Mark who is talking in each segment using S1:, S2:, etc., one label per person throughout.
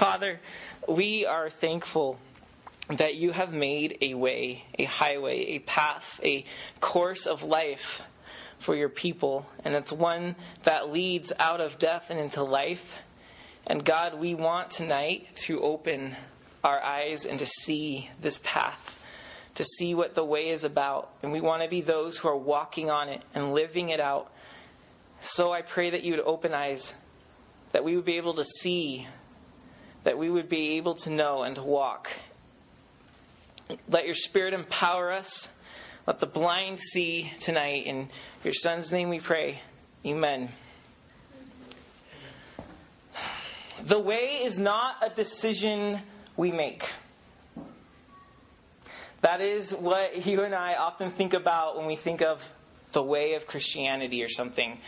S1: Father, we are thankful that you have made a way, a highway, a path, a course of life for your people. And it's one that leads out of death and into life. And God, we want tonight to open our eyes and to see this path, to see what the way is about. And we want to be those who are walking on it and living it out. So I pray that you would open eyes, that we would be able to see that we would be able to know and to walk. Let your Spirit empower us. Let the blind see tonight. In your Son's name we pray. Amen. The way is not a decision we make. That is what you and I often think about when we think of the way of Christianity or something.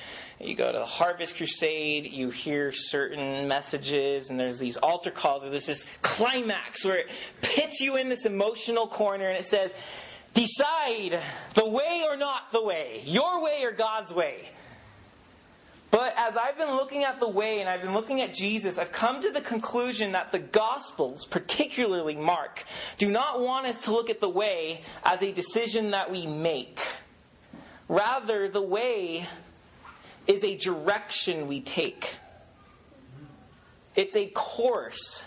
S1: You go to the Harvest Crusade, you hear certain messages, and there's these altar calls, or there's this climax where it pits you in this emotional corner and it says, Decide the way or not the way, your way or God's way. But as I've been looking at the way and I've been looking at Jesus, I've come to the conclusion that the Gospels, particularly Mark, do not want us to look at the way as a decision that we make. Rather, the way is a direction we take. It's a course.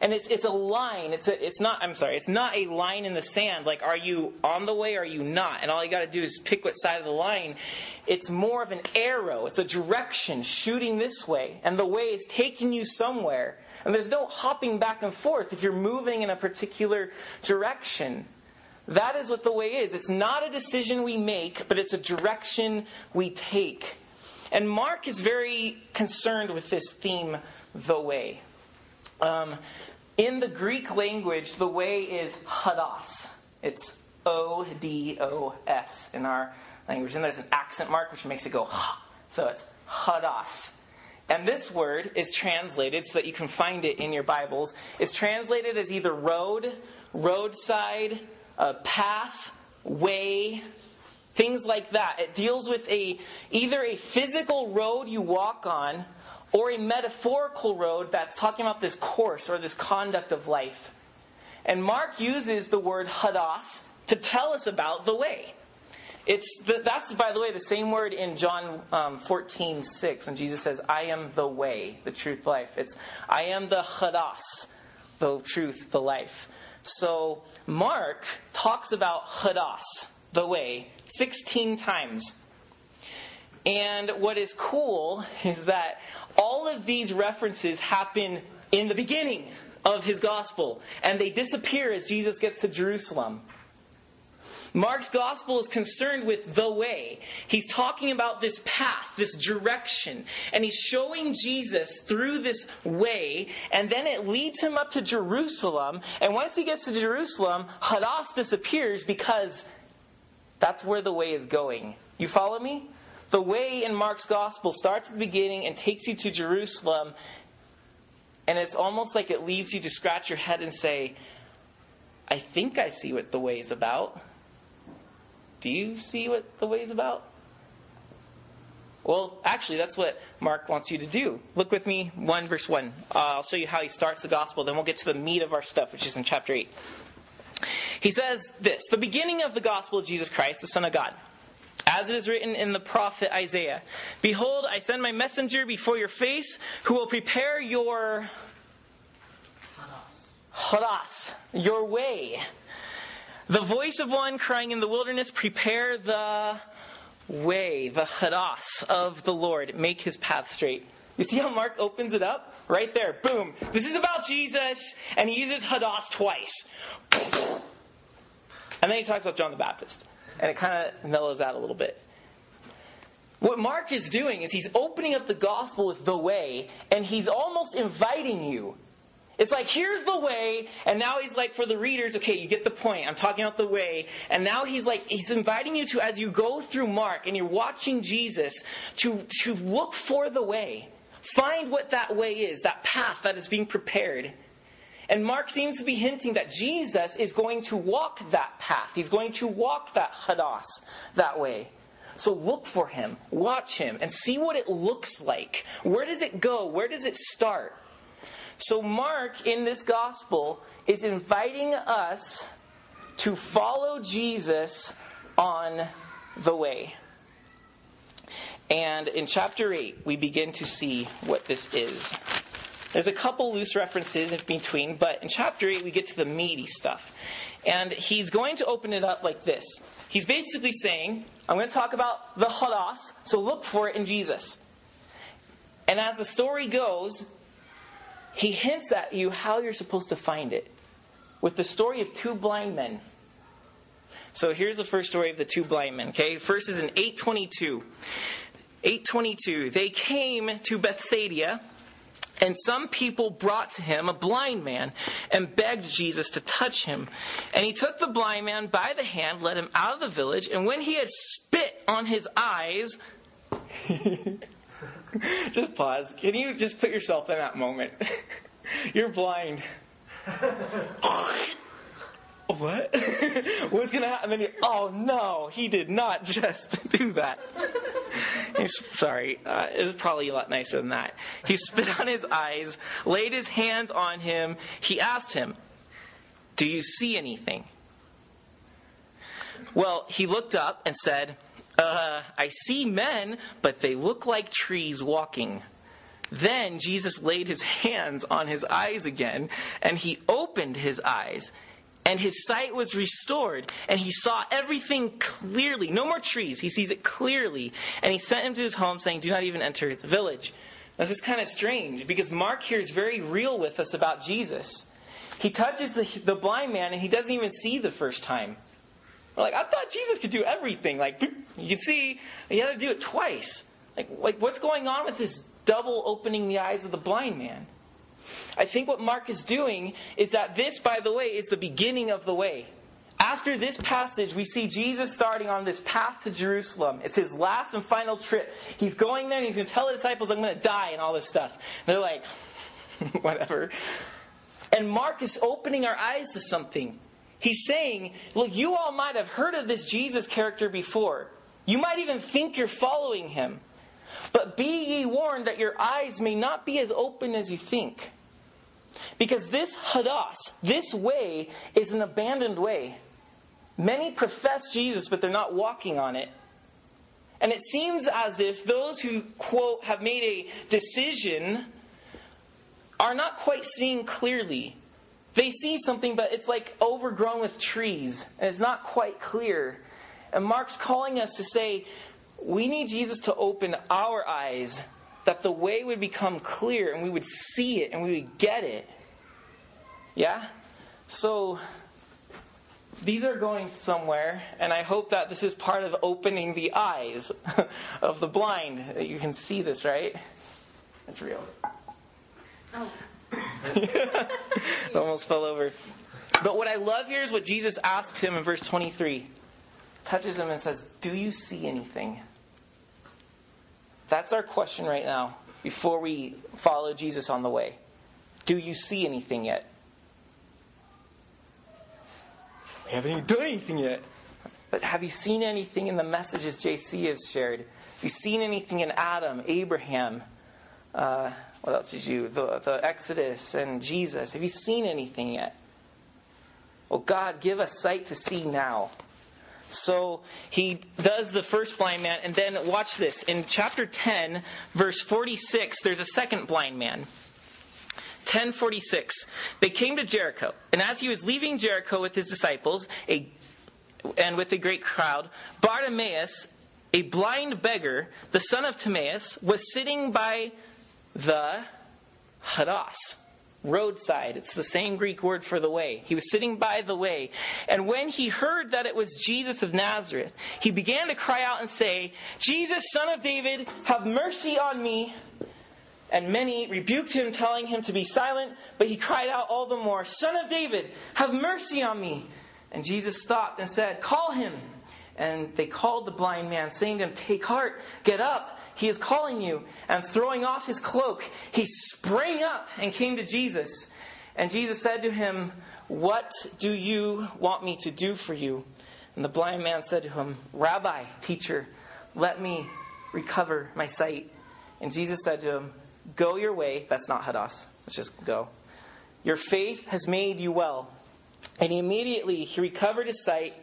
S1: And it's, it's a line. It's, a, it's not, I'm sorry, it's not a line in the sand. Like, are you on the way or are you not? And all you got to do is pick what side of the line. It's more of an arrow. It's a direction shooting this way. And the way is taking you somewhere. And there's no hopping back and forth if you're moving in a particular direction. That is what the way is. It's not a decision we make, but it's a direction we take. And Mark is very concerned with this theme, the way. Um, in the Greek language, the way is hodos. It's O D O S in our language. And there's an accent mark which makes it go ha. So it's hodos. And this word is translated so that you can find it in your Bibles. It's translated as either road, roadside, a path, way, things like that. It deals with a either a physical road you walk on or a metaphorical road that's talking about this course or this conduct of life. And Mark uses the word hodos to tell us about the way. It's the, that's, by the way, the same word in John um, 14, 6, when Jesus says, I am the way, the truth, life. It's, I am the hodos, the truth, the life. So Mark talks about hodos, the way, 16 times. And what is cool is that all of these references happen in the beginning of his gospel, and they disappear as Jesus gets to Jerusalem. Mark's gospel is concerned with the way. He's talking about this path, this direction, and he's showing Jesus through this way, and then it leads him up to Jerusalem. And once he gets to Jerusalem, Hodos disappears because that's where the way is going. You follow me? The way in Mark's gospel starts at the beginning and takes you to Jerusalem, and it's almost like it leaves you to scratch your head and say, I think I see what the way is about. Do you see what the way is about? Well, actually, that's what Mark wants you to do. Look with me, 1 verse 1. Uh, I'll show you how he starts the gospel, then we'll get to the meat of our stuff, which is in chapter 8. He says this The beginning of the gospel of Jesus Christ, the Son of God. As it is written in the prophet Isaiah Behold, I send my messenger before your face who will prepare your. Hodos, your way. The voice of one crying in the wilderness, prepare the way, the hodos of the Lord. Make his path straight. You see how Mark opens it up? Right there. Boom. This is about Jesus, and he uses hodos twice. And then he talks about John the Baptist. And it kind of mellows out a little bit. What Mark is doing is he's opening up the gospel with the way, and he's almost inviting you it's like, here's the way, and now he's like, for the readers, okay, you get the point. I'm talking about the way. And now he's like, he's inviting you to, as you go through Mark and you're watching Jesus, to, to look for the way. Find what that way is, that path that is being prepared. And Mark seems to be hinting that Jesus is going to walk that path. He's going to walk that hodos that way. So look for him, watch him, and see what it looks like. Where does it go? Where does it start? So, Mark in this gospel is inviting us to follow Jesus on the way. And in chapter 8, we begin to see what this is. There's a couple loose references in between, but in chapter 8, we get to the meaty stuff. And he's going to open it up like this. He's basically saying, I'm going to talk about the hodos, so look for it in Jesus. And as the story goes, he hints at you how you're supposed to find it with the story of two blind men. So here's the first story of the two blind men. Okay, first is in 822. 822. They came to Bethsaida, and some people brought to him a blind man and begged Jesus to touch him. And he took the blind man by the hand, led him out of the village, and when he had spit on his eyes, just pause. Can you just put yourself in that moment? You're blind. what? What's gonna happen? And then you, oh no, he did not just do that. He's sorry. Uh, it was probably a lot nicer than that. He spit on his eyes, laid his hands on him. He asked him, "Do you see anything?" Well, he looked up and said, uh, I see men, but they look like trees walking. Then Jesus laid his hands on his eyes again, and he opened his eyes, and his sight was restored, and he saw everything clearly. No more trees. He sees it clearly. And he sent him to his home, saying, Do not even enter the village. This is kind of strange because Mark here is very real with us about Jesus. He touches the, the blind man, and he doesn't even see the first time. We're like, I thought Jesus could do everything. Like, you can see, he had to do it twice. Like, like, what's going on with this double opening the eyes of the blind man? I think what Mark is doing is that this, by the way, is the beginning of the way. After this passage, we see Jesus starting on this path to Jerusalem. It's his last and final trip. He's going there and he's going to tell the disciples, I'm going to die and all this stuff. And they're like, whatever. And Mark is opening our eyes to something. He's saying, look, you all might have heard of this Jesus character before. You might even think you're following him. But be ye warned that your eyes may not be as open as you think. Because this hodos, this way, is an abandoned way. Many profess Jesus, but they're not walking on it. And it seems as if those who, quote, have made a decision are not quite seeing clearly they see something, but it's like overgrown with trees, and it's not quite clear. And Mark's calling us to say, we need Jesus to open our eyes that the way would become clear and we would see it and we would get it. Yeah? So, these are going somewhere, and I hope that this is part of opening the eyes of the blind. That you can see this, right? It's real. Oh. Almost fell over. But what I love here is what Jesus asks him in verse 23. Touches him and says, Do you see anything? That's our question right now before we follow Jesus on the way. Do you see anything yet? We haven't even done anything yet. But have you seen anything in the messages JC has shared? Have you seen anything in Adam, Abraham, uh, what else did you? The, the Exodus and Jesus. Have you seen anything yet? Well, God, give us sight to see now. So he does the first blind man, and then watch this. In chapter 10, verse 46, there's a second blind man. 1046. They came to Jericho, and as he was leaving Jericho with his disciples, a, and with a great crowd, Bartimaeus, a blind beggar, the son of Timaeus, was sitting by the hodos, roadside. It's the same Greek word for the way. He was sitting by the way. And when he heard that it was Jesus of Nazareth, he began to cry out and say, Jesus, son of David, have mercy on me. And many rebuked him, telling him to be silent, but he cried out all the more, Son of David, have mercy on me. And Jesus stopped and said, Call him. And they called the blind man, saying to him, Take heart, get up, he is calling you. And throwing off his cloak, he sprang up and came to Jesus. And Jesus said to him, What do you want me to do for you? And the blind man said to him, Rabbi, teacher, let me recover my sight. And Jesus said to him, Go your way, that's not hodos. Let's just go. Your faith has made you well. And immediately he recovered his sight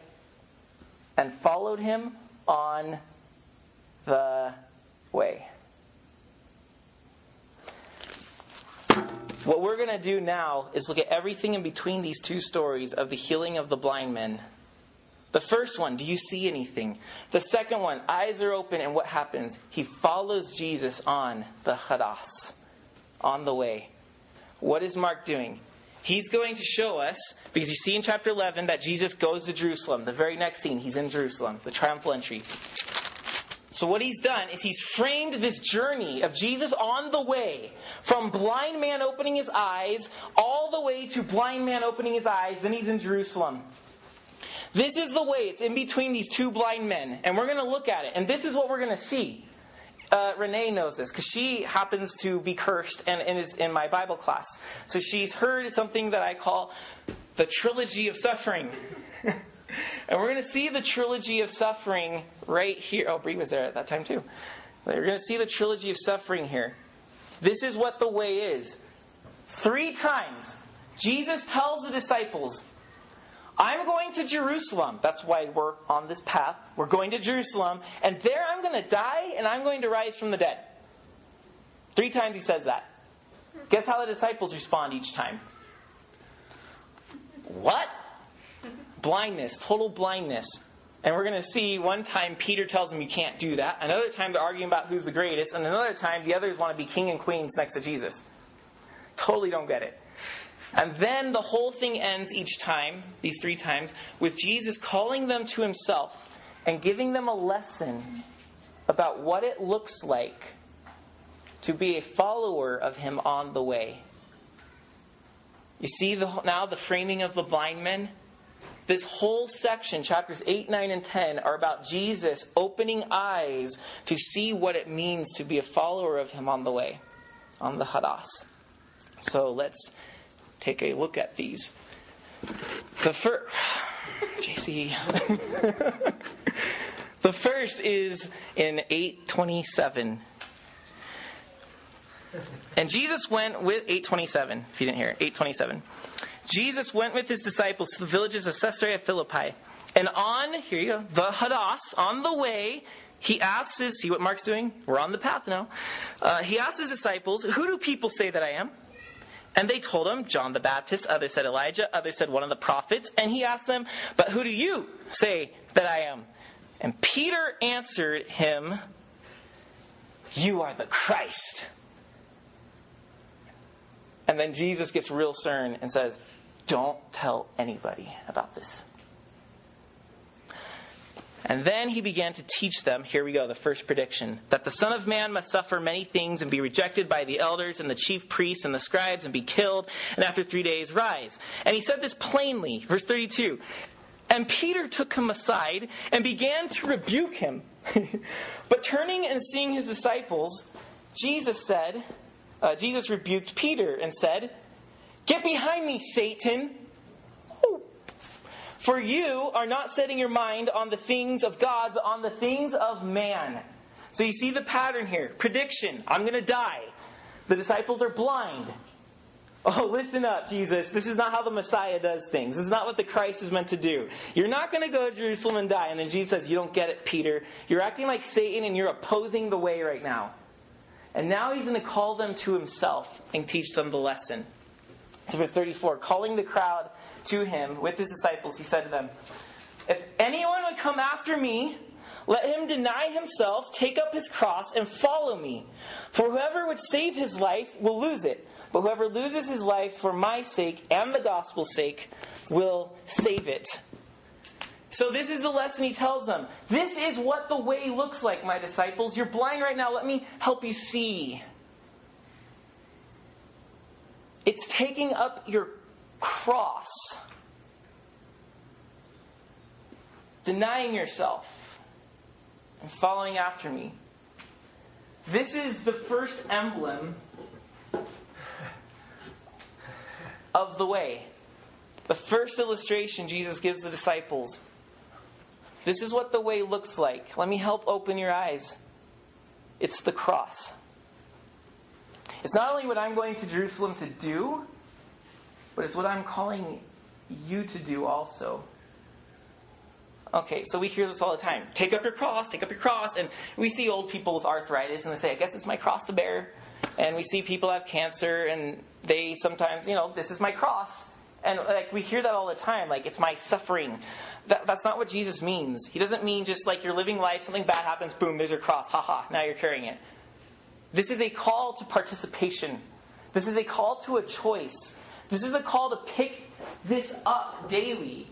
S1: and followed him on the way. What we're going to do now is look at everything in between these two stories of the healing of the blind men. The first one, do you see anything? The second one, eyes are open, and what happens? He follows Jesus on the hodos, on the way. What is Mark doing? He's going to show us, because you see in chapter 11 that Jesus goes to Jerusalem. The very next scene, he's in Jerusalem, the triumphal entry. So, what he's done is he's framed this journey of Jesus on the way from blind man opening his eyes all the way to blind man opening his eyes. Then he's in Jerusalem. This is the way. It's in between these two blind men. And we're going to look at it. And this is what we're going to see. Uh, Renee knows this because she happens to be cursed and, and is in my Bible class. So she's heard something that I call the trilogy of suffering. And we're going to see the trilogy of suffering right here. Oh, Bree was there at that time too. We're going to see the trilogy of suffering here. This is what the way is. Three times, Jesus tells the disciples, I'm going to Jerusalem. That's why we're on this path. We're going to Jerusalem, and there I'm going to die and I'm going to rise from the dead. Three times he says that. Guess how the disciples respond each time? What? blindness, total blindness. And we're going to see one time Peter tells him you can't do that. Another time they're arguing about who's the greatest. And another time the others want to be king and queens next to Jesus. Totally don't get it. And then the whole thing ends each time, these three times, with Jesus calling them to himself and giving them a lesson about what it looks like to be a follower of him on the way. You see the, now the framing of the blind men? This whole section, chapters 8, 9, and 10, are about Jesus opening eyes to see what it means to be a follower of Him on the way, on the Hodos. So let's take a look at these. The first, JC. the first is in 827. And Jesus went with 827, if you didn't hear it, 827. Jesus went with his disciples to the villages of Caesarea Philippi. And on, here you go, the Hodos, on the way, he asks his, see what Mark's doing? We're on the path now. Uh, he asks his disciples, Who do people say that I am? And they told him, John the Baptist. Others said Elijah. Others said one of the prophets. And he asked them, But who do you say that I am? And Peter answered him, You are the Christ. And then Jesus gets real stern and says, don't tell anybody about this. And then he began to teach them, here we go, the first prediction, that the Son of Man must suffer many things and be rejected by the elders and the chief priests and the scribes and be killed, and after three days rise. And he said this plainly, verse 32. And Peter took him aside and began to rebuke him. but turning and seeing his disciples, Jesus said, uh, Jesus rebuked Peter and said, Get behind me, Satan. For you are not setting your mind on the things of God, but on the things of man. So you see the pattern here. Prediction I'm going to die. The disciples are blind. Oh, listen up, Jesus. This is not how the Messiah does things. This is not what the Christ is meant to do. You're not going to go to Jerusalem and die. And then Jesus says, You don't get it, Peter. You're acting like Satan and you're opposing the way right now. And now he's going to call them to himself and teach them the lesson. So, verse 34 calling the crowd to him with his disciples, he said to them, If anyone would come after me, let him deny himself, take up his cross, and follow me. For whoever would save his life will lose it, but whoever loses his life for my sake and the gospel's sake will save it. So, this is the lesson he tells them. This is what the way looks like, my disciples. You're blind right now. Let me help you see. It's taking up your cross, denying yourself, and following after me. This is the first emblem of the way. The first illustration Jesus gives the disciples. This is what the way looks like. Let me help open your eyes. It's the cross. It's not only what I'm going to Jerusalem to do, but it's what I'm calling you to do also. Okay, so we hear this all the time. Take up your cross, take up your cross. And we see old people with arthritis and they say, I guess it's my cross to bear. And we see people have cancer and they sometimes, you know, this is my cross. And like we hear that all the time, like it's my suffering. That, that's not what Jesus means. He doesn't mean just like you're living life, something bad happens, boom, there's your cross, haha, now you're carrying it. This is a call to participation. This is a call to a choice. This is a call to pick this up daily.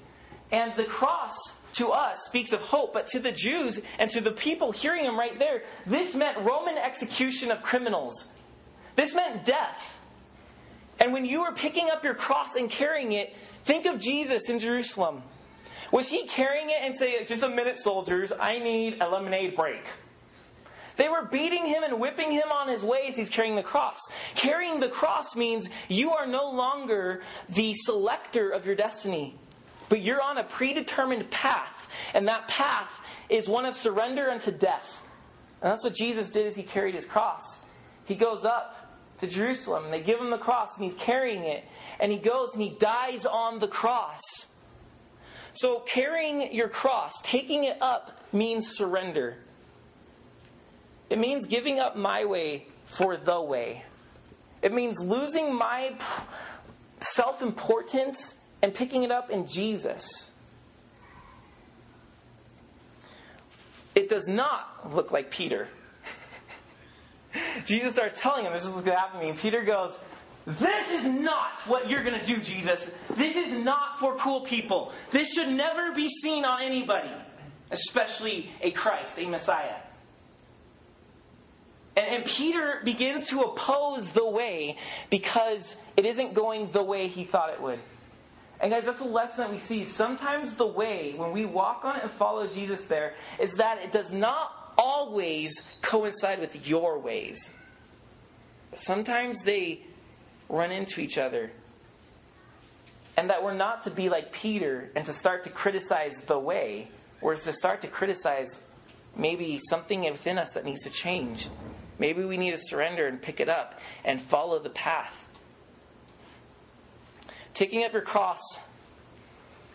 S1: And the cross to us speaks of hope, but to the Jews and to the people hearing him right there, this meant Roman execution of criminals. This meant death. And when you were picking up your cross and carrying it, think of Jesus in Jerusalem. Was he carrying it and saying, just a minute, soldiers, I need a lemonade break? They were beating him and whipping him on his way as he's carrying the cross. Carrying the cross means you are no longer the selector of your destiny. But you're on a predetermined path, and that path is one of surrender unto death. And that's what Jesus did as he carried his cross. He goes up to Jerusalem, and they give him the cross, and he's carrying it. And he goes and he dies on the cross. So, carrying your cross, taking it up, means surrender. It means giving up my way for the way. It means losing my self importance and picking it up in Jesus. It does not look like Peter. Jesus starts telling him this is what's going to happen to me. And Peter goes, This is not what you're going to do, Jesus. This is not for cool people. This should never be seen on anybody, especially a Christ, a Messiah. And, and, Peter begins to oppose the way because it isn't going the way he thought it would. And guys, that's a lesson that we see. Sometimes the way, when we walk on it and follow Jesus there, is that it does not always coincide with your ways. Sometimes they run into each other. And that we're not to be like Peter and to start to criticize the way, we're to start to criticize maybe something within us that needs to change. Maybe we need to surrender and pick it up and follow the path. Taking up your cross,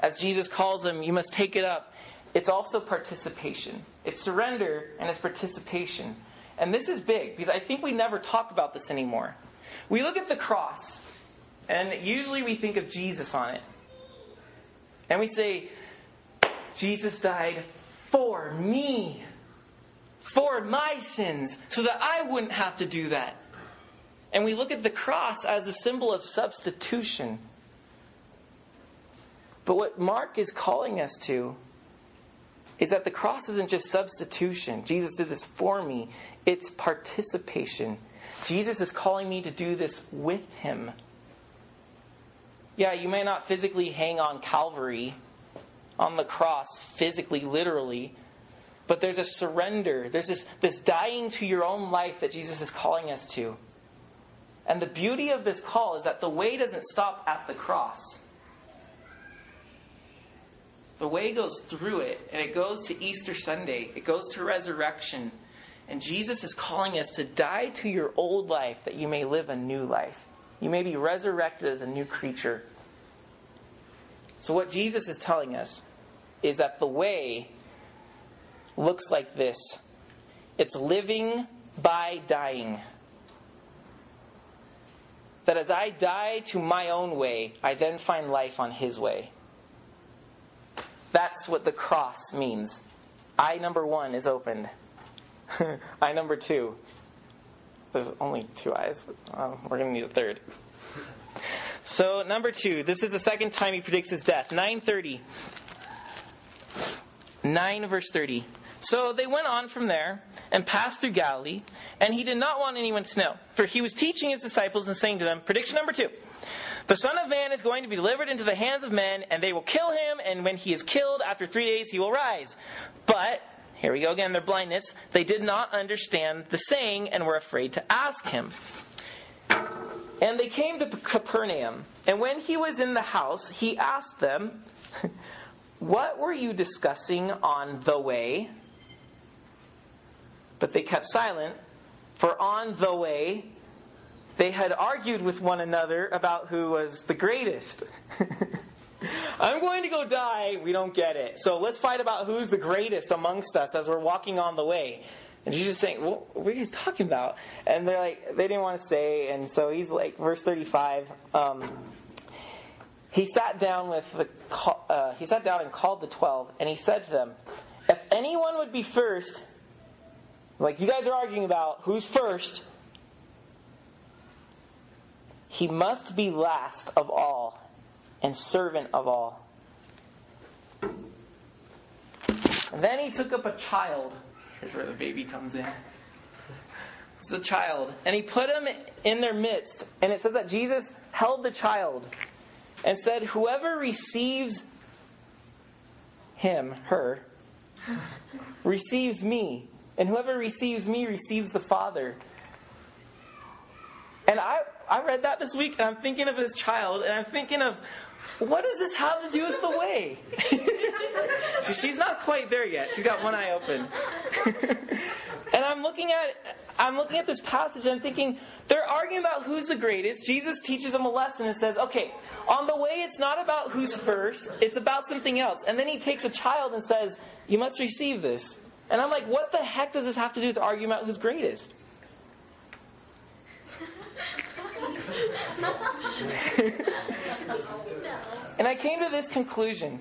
S1: as Jesus calls them, you must take it up. It's also participation. It's surrender and it's participation. And this is big because I think we never talk about this anymore. We look at the cross, and usually we think of Jesus on it. And we say, Jesus died for me, for my sins, so that I wouldn't have to do that. And we look at the cross as a symbol of substitution. But what Mark is calling us to is that the cross isn't just substitution. Jesus did this for me, it's participation. Jesus is calling me to do this with him. Yeah, you may not physically hang on Calvary, on the cross, physically, literally, but there's a surrender. There's this, this dying to your own life that Jesus is calling us to. And the beauty of this call is that the way doesn't stop at the cross. The way goes through it, and it goes to Easter Sunday, it goes to resurrection. And Jesus is calling us to die to your old life that you may live a new life. You may be resurrected as a new creature. So, what Jesus is telling us is that the way looks like this it's living by dying. That as I die to my own way, I then find life on His way. That's what the cross means. Eye number one is opened. eye number two. There's only two eyes. Um, we're going to need a third. So number two. This is the second time he predicts his death. Nine thirty. Nine verse thirty. So they went on from there and passed through Galilee, and he did not want anyone to know, for he was teaching his disciples and saying to them, prediction number two. The Son of Man is going to be delivered into the hands of men, and they will kill him, and when he is killed, after three days he will rise. But, here we go again, their blindness, they did not understand the saying and were afraid to ask him. And they came to Capernaum, and when he was in the house, he asked them, What were you discussing on the way? But they kept silent, for on the way they had argued with one another about who was the greatest. I'm going to go die. We don't get it. So let's fight about who's the greatest amongst us as we're walking on the way. And Jesus is saying, well, what are you guys talking about? And they're like, they didn't want to say. And so he's like, verse 35. Um, he sat down with the uh, he sat down and called the twelve, and he said to them, "If anyone would be first, like you guys are arguing about who's first, he must be last of all and servant of all." And then he took up a child. Here's where the baby comes in. It's a child, and he put him in their midst, and it says that Jesus held the child and said, Whoever receives him, her, receives me. And whoever receives me receives the Father. And I, I read that this week, and I'm thinking of this child, and I'm thinking of what does this have to do with the way? she's not quite there yet. She's got one eye open. and I'm looking at I'm looking at this passage and I'm thinking they're arguing about who's the greatest. Jesus teaches them a lesson and says, "Okay, on the way it's not about who's first, it's about something else." And then he takes a child and says, "You must receive this." And I'm like, "What the heck does this have to do with arguing about who's greatest?" and I came to this conclusion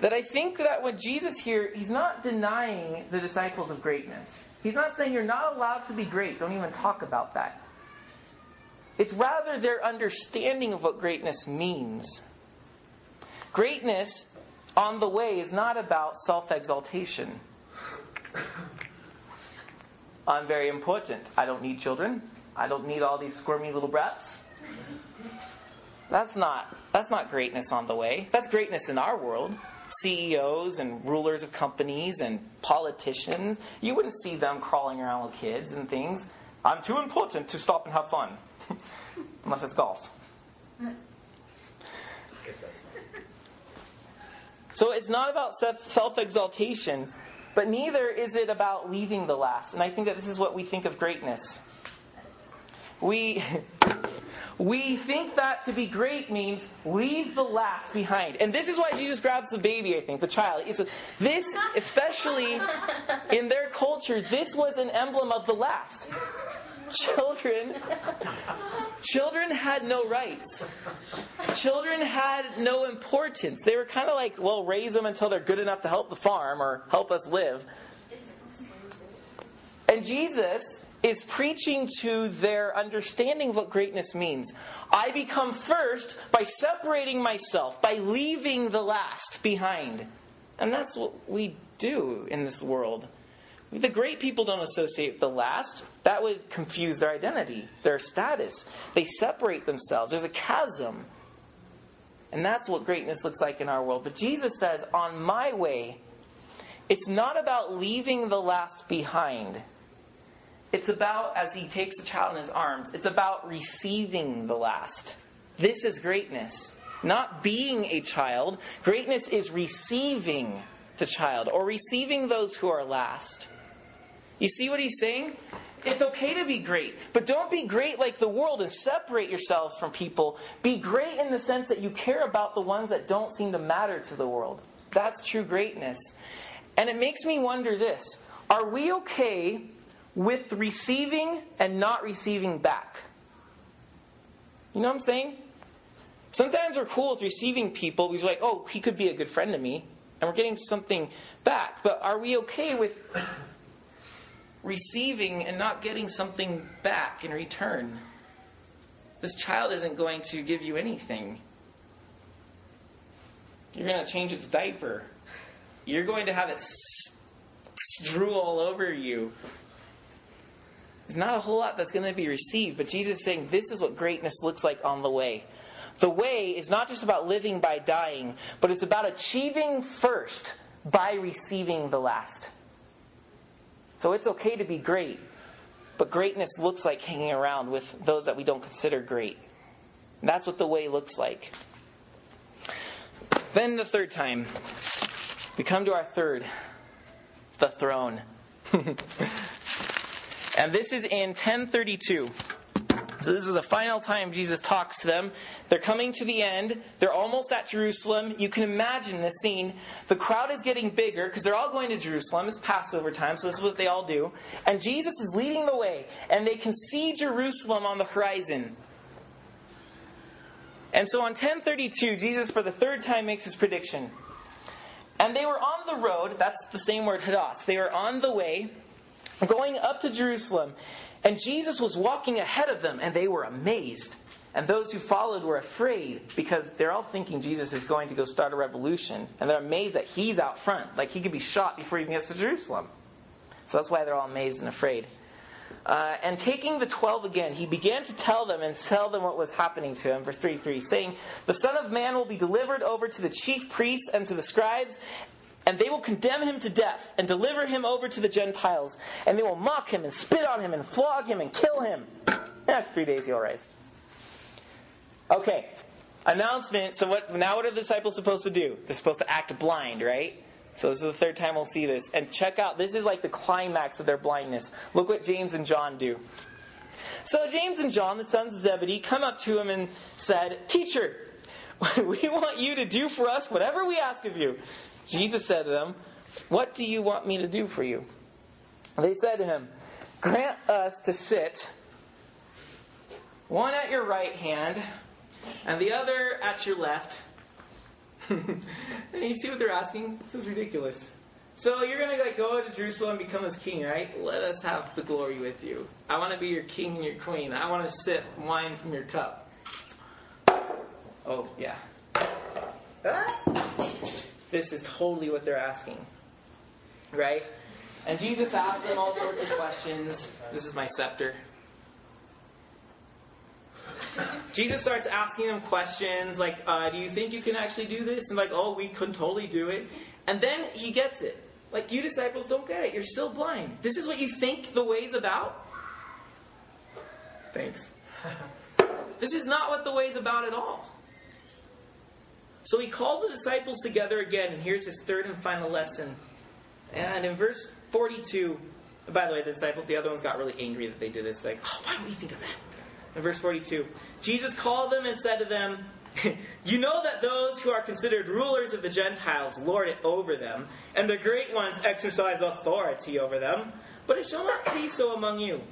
S1: that I think that when Jesus here, he's not denying the disciples of greatness. He's not saying you're not allowed to be great. Don't even talk about that. It's rather their understanding of what greatness means. Greatness on the way is not about self exaltation. I'm very important. I don't need children. I don't need all these squirmy little brats. That's not that's not greatness on the way. That's greatness in our world. CEOs and rulers of companies and politicians, you wouldn't see them crawling around with kids and things. I'm too important to stop and have fun. Unless it's golf. So it's not about self exaltation, but neither is it about leaving the last. And I think that this is what we think of greatness. We. We think that to be great means leave the last behind. And this is why Jesus grabs the baby, I think, the child. This, especially in their culture, this was an emblem of the last. Children, children had no rights. Children had no importance. They were kind of like, well, raise them until they're good enough to help the farm or help us live. And Jesus is preaching to their understanding of what greatness means. I become first by separating myself, by leaving the last behind. And that's what we do in this world. The great people don't associate with the last. That would confuse their identity, their status. They separate themselves. There's a chasm. And that's what greatness looks like in our world. But Jesus says, on my way, it's not about leaving the last behind. It's about, as he takes the child in his arms, it's about receiving the last. This is greatness. Not being a child. Greatness is receiving the child or receiving those who are last. You see what he's saying? It's okay to be great, but don't be great like the world and separate yourselves from people. Be great in the sense that you care about the ones that don't seem to matter to the world. That's true greatness. And it makes me wonder this are we okay with receiving and not receiving back. You know what I'm saying? Sometimes we're cool with receiving people because we're like, oh, he could be a good friend to me, and we're getting something back. But are we okay with receiving and not getting something back in return? This child isn't going to give you anything. You're going to change its diaper. You're going to have it strew all over you. There's not a whole lot that's going to be received, but Jesus is saying this is what greatness looks like on the way. The way is not just about living by dying, but it's about achieving first by receiving the last. So it's okay to be great, but greatness looks like hanging around with those that we don't consider great. And that's what the way looks like. Then the third time, we come to our third, the throne. And this is in 1032. So this is the final time Jesus talks to them. They're coming to the end. They're almost at Jerusalem. You can imagine the scene. The crowd is getting bigger because they're all going to Jerusalem. It's Passover time, so this is what they all do. And Jesus is leading the way, and they can see Jerusalem on the horizon. And so on 1032, Jesus for the third time makes his prediction. And they were on the road, that's the same word, hodos. They were on the way, going up to Jerusalem. And Jesus was walking ahead of them, and they were amazed. And those who followed were afraid because they're all thinking Jesus is going to go start a revolution. And they're amazed that he's out front. Like he could be shot before he even gets to Jerusalem. So that's why they're all amazed and afraid. Uh, and taking the twelve again, he began to tell them and tell them what was happening to him. Verse 33 saying, The Son of Man will be delivered over to the chief priests and to the scribes, and they will condemn him to death and deliver him over to the Gentiles. And they will mock him and spit on him and flog him and kill him. After three days, he'll rise. Okay, announcement. So what? Now, what are the disciples supposed to do? They're supposed to act blind, right? So this is the third time we'll see this. And check out. This is like the climax of their blindness. Look what James and John do. So James and John, the sons of Zebedee, come up to him and said, "Teacher, we want you to do for us whatever we ask of you." Jesus said to them, What do you want me to do for you? They said to him, Grant us to sit, one at your right hand, and the other at your left. you see what they're asking? This is ridiculous. So you're gonna go to Jerusalem and become his king, right? Let us have the glory with you. I want to be your king and your queen. I want to sip wine from your cup. Oh yeah. This is totally what they're asking. Right? And Jesus asks them all sorts of questions. This is my scepter. Jesus starts asking them questions like, uh, Do you think you can actually do this? And like, Oh, we can totally do it. And then he gets it. Like, you disciples don't get it. You're still blind. This is what you think the way's about? Thanks. This is not what the way's about at all. So he called the disciples together again, and here's his third and final lesson. And in verse 42, by the way, the disciples, the other ones got really angry that they did this. Like, oh, why don't we think of that? In verse 42, Jesus called them and said to them, You know that those who are considered rulers of the Gentiles lord it over them, and the great ones exercise authority over them, but it shall not be so among you.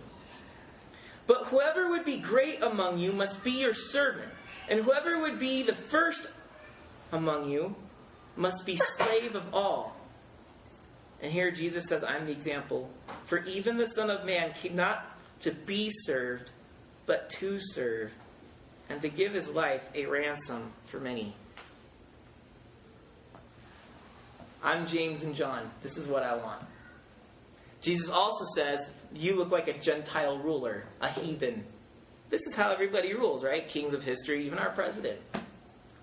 S1: But whoever would be great among you must be your servant, and whoever would be the first among you must be slave of all. And here Jesus says, I'm the example. For even the Son of Man came not to be served, but to serve, and to give his life a ransom for many. I'm James and John. This is what I want. Jesus also says, You look like a Gentile ruler, a heathen. This is how everybody rules, right? Kings of history, even our president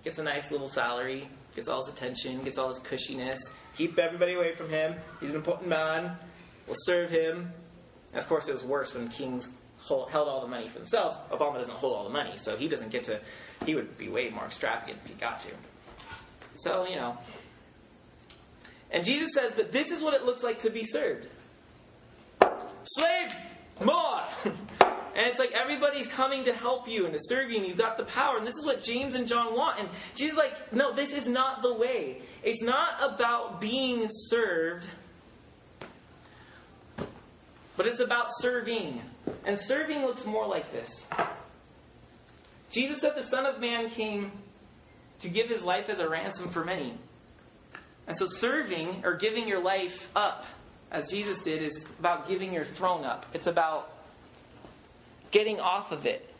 S1: gets a nice little salary, gets all his attention, gets all his cushiness. Keep everybody away from him. He's an important man. We'll serve him. And of course, it was worse when kings hold, held all the money for themselves. Obama doesn't hold all the money, so he doesn't get to. He would be way more extravagant if he got to. So you know. And Jesus says, "But this is what it looks like to be served. Slave, more." And it's like everybody's coming to help you and to serve you, and you've got the power. And this is what James and John want. And Jesus like, no, this is not the way. It's not about being served, but it's about serving. And serving looks more like this. Jesus said the Son of Man came to give his life as a ransom for many. And so serving or giving your life up, as Jesus did, is about giving your throne up. It's about getting off of it.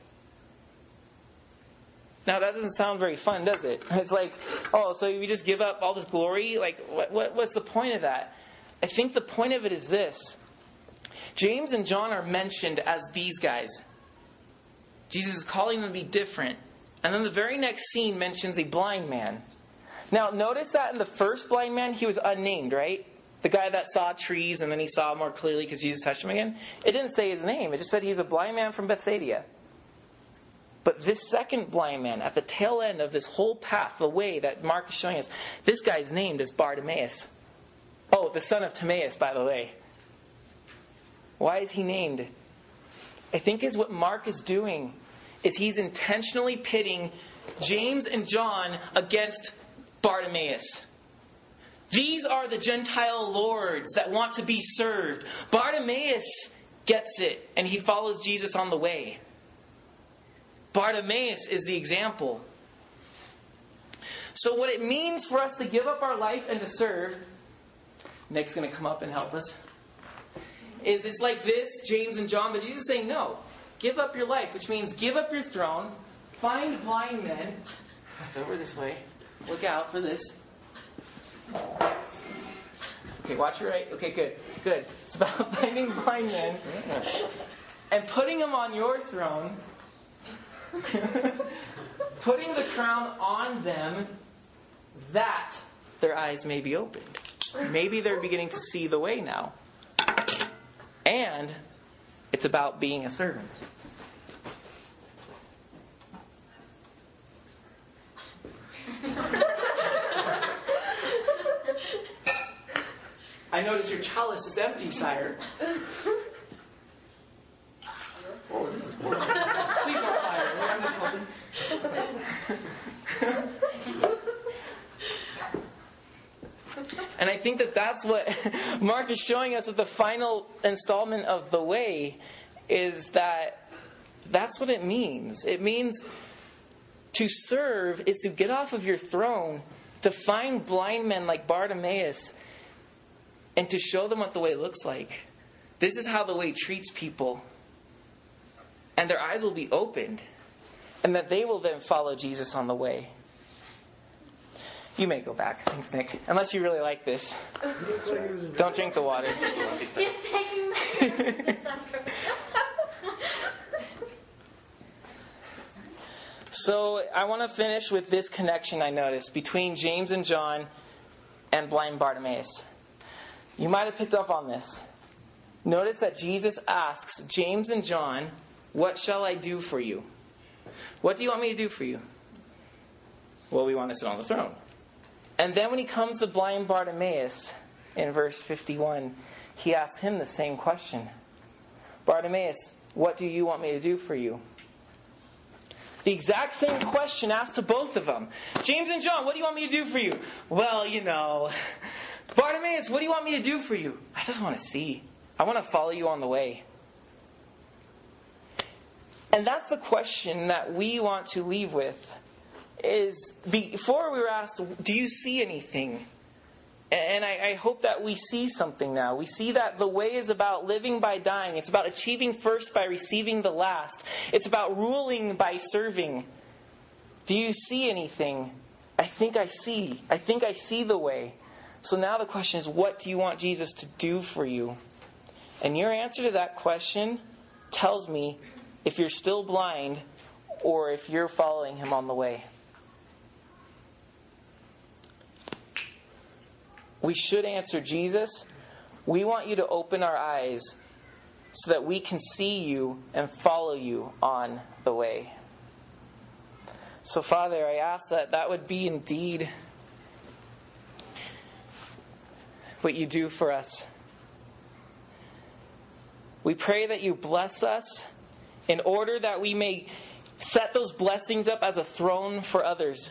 S1: Now that doesn't sound very fun, does it? It's like, oh, so we just give up all this glory? Like, what, what, what's the point of that? I think the point of it is this: James and John are mentioned as these guys. Jesus is calling them to be different, and then the very next scene mentions a blind man. Now, notice that in the first blind man, he was unnamed, right? The guy that saw trees and then he saw more clearly because Jesus touched him again, it didn't say his name. It just said he's a blind man from Bethsaida. But this second blind man, at the tail end of this whole path, the way that Mark is showing us, this guy's named as Bartimaeus. Oh, the son of Timaeus, by the way. Why is he named? I think is what Mark is doing is he's intentionally pitting James and John against Bartimaeus. These are the Gentile lords that want to be served. Bartimaeus gets it and he follows Jesus on the way. Bartimaeus is the example. So, what it means for us to give up our life and to serve, Nick's going to come up and help us, is it's like this, James and John, but Jesus is saying, no, give up your life, which means give up your throne, find blind men. It's over this way. Look out for this. Okay, watch your right. Okay, good. Good. It's about finding blind men and putting them on your throne, putting the crown on them that their eyes may be opened. Maybe they're beginning to see the way now. And it's about being a servant. I notice your chalice is empty, sire. Oh, Please don't fire. I'm just helping. and I think that that's what Mark is showing us with the final installment of the way is that that's what it means. It means to serve is to get off of your throne, to find blind men like Bartimaeus and to show them what the way looks like. This is how the way treats people. And their eyes will be opened, and that they will then follow Jesus on the way. You may go back. Thanks, Nick. Unless you really like this. Don't drink the water.
S2: He's taking this
S1: So I want to finish with this connection I noticed between James and John and blind Bartimaeus. You might have picked up on this. Notice that Jesus asks James and John, What shall I do for you? What do you want me to do for you? Well, we want to sit on the throne. And then when he comes to blind Bartimaeus in verse 51, he asks him the same question Bartimaeus, what do you want me to do for you? The exact same question asked to both of them. James and John, what do you want me to do for you? Well, you know, Bartimaeus, what do you want me to do for you? I just want to see. I want to follow you on the way. And that's the question that we want to leave with is before we were asked, do you see anything? And I, I, hope that we see something now. We see that the way is about living by dying. It's about achieving first by receiving the last. It's about ruling by serving. Do you see anything? I think I see. I think I see the way. So now the question is, what do you want Jesus to do for you? And your answer to that question tells me if you're still blind or if you're following him on the way. We should answer Jesus. We want you to open our eyes so that we can see you and follow you on the way. So, Father, I ask that that would be indeed what you do for us. We pray that you bless us in order that we may set those blessings up as a throne for others.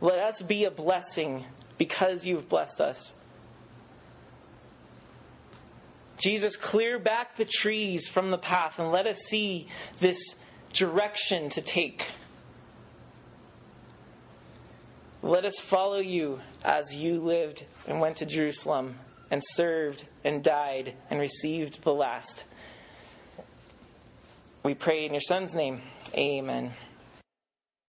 S1: Let us be a blessing because you've blessed us. Jesus, clear back the trees from the path and let us see this direction to take. Let us follow you as you lived and went to Jerusalem and served and died and received the last. We pray in your Son's name. Amen.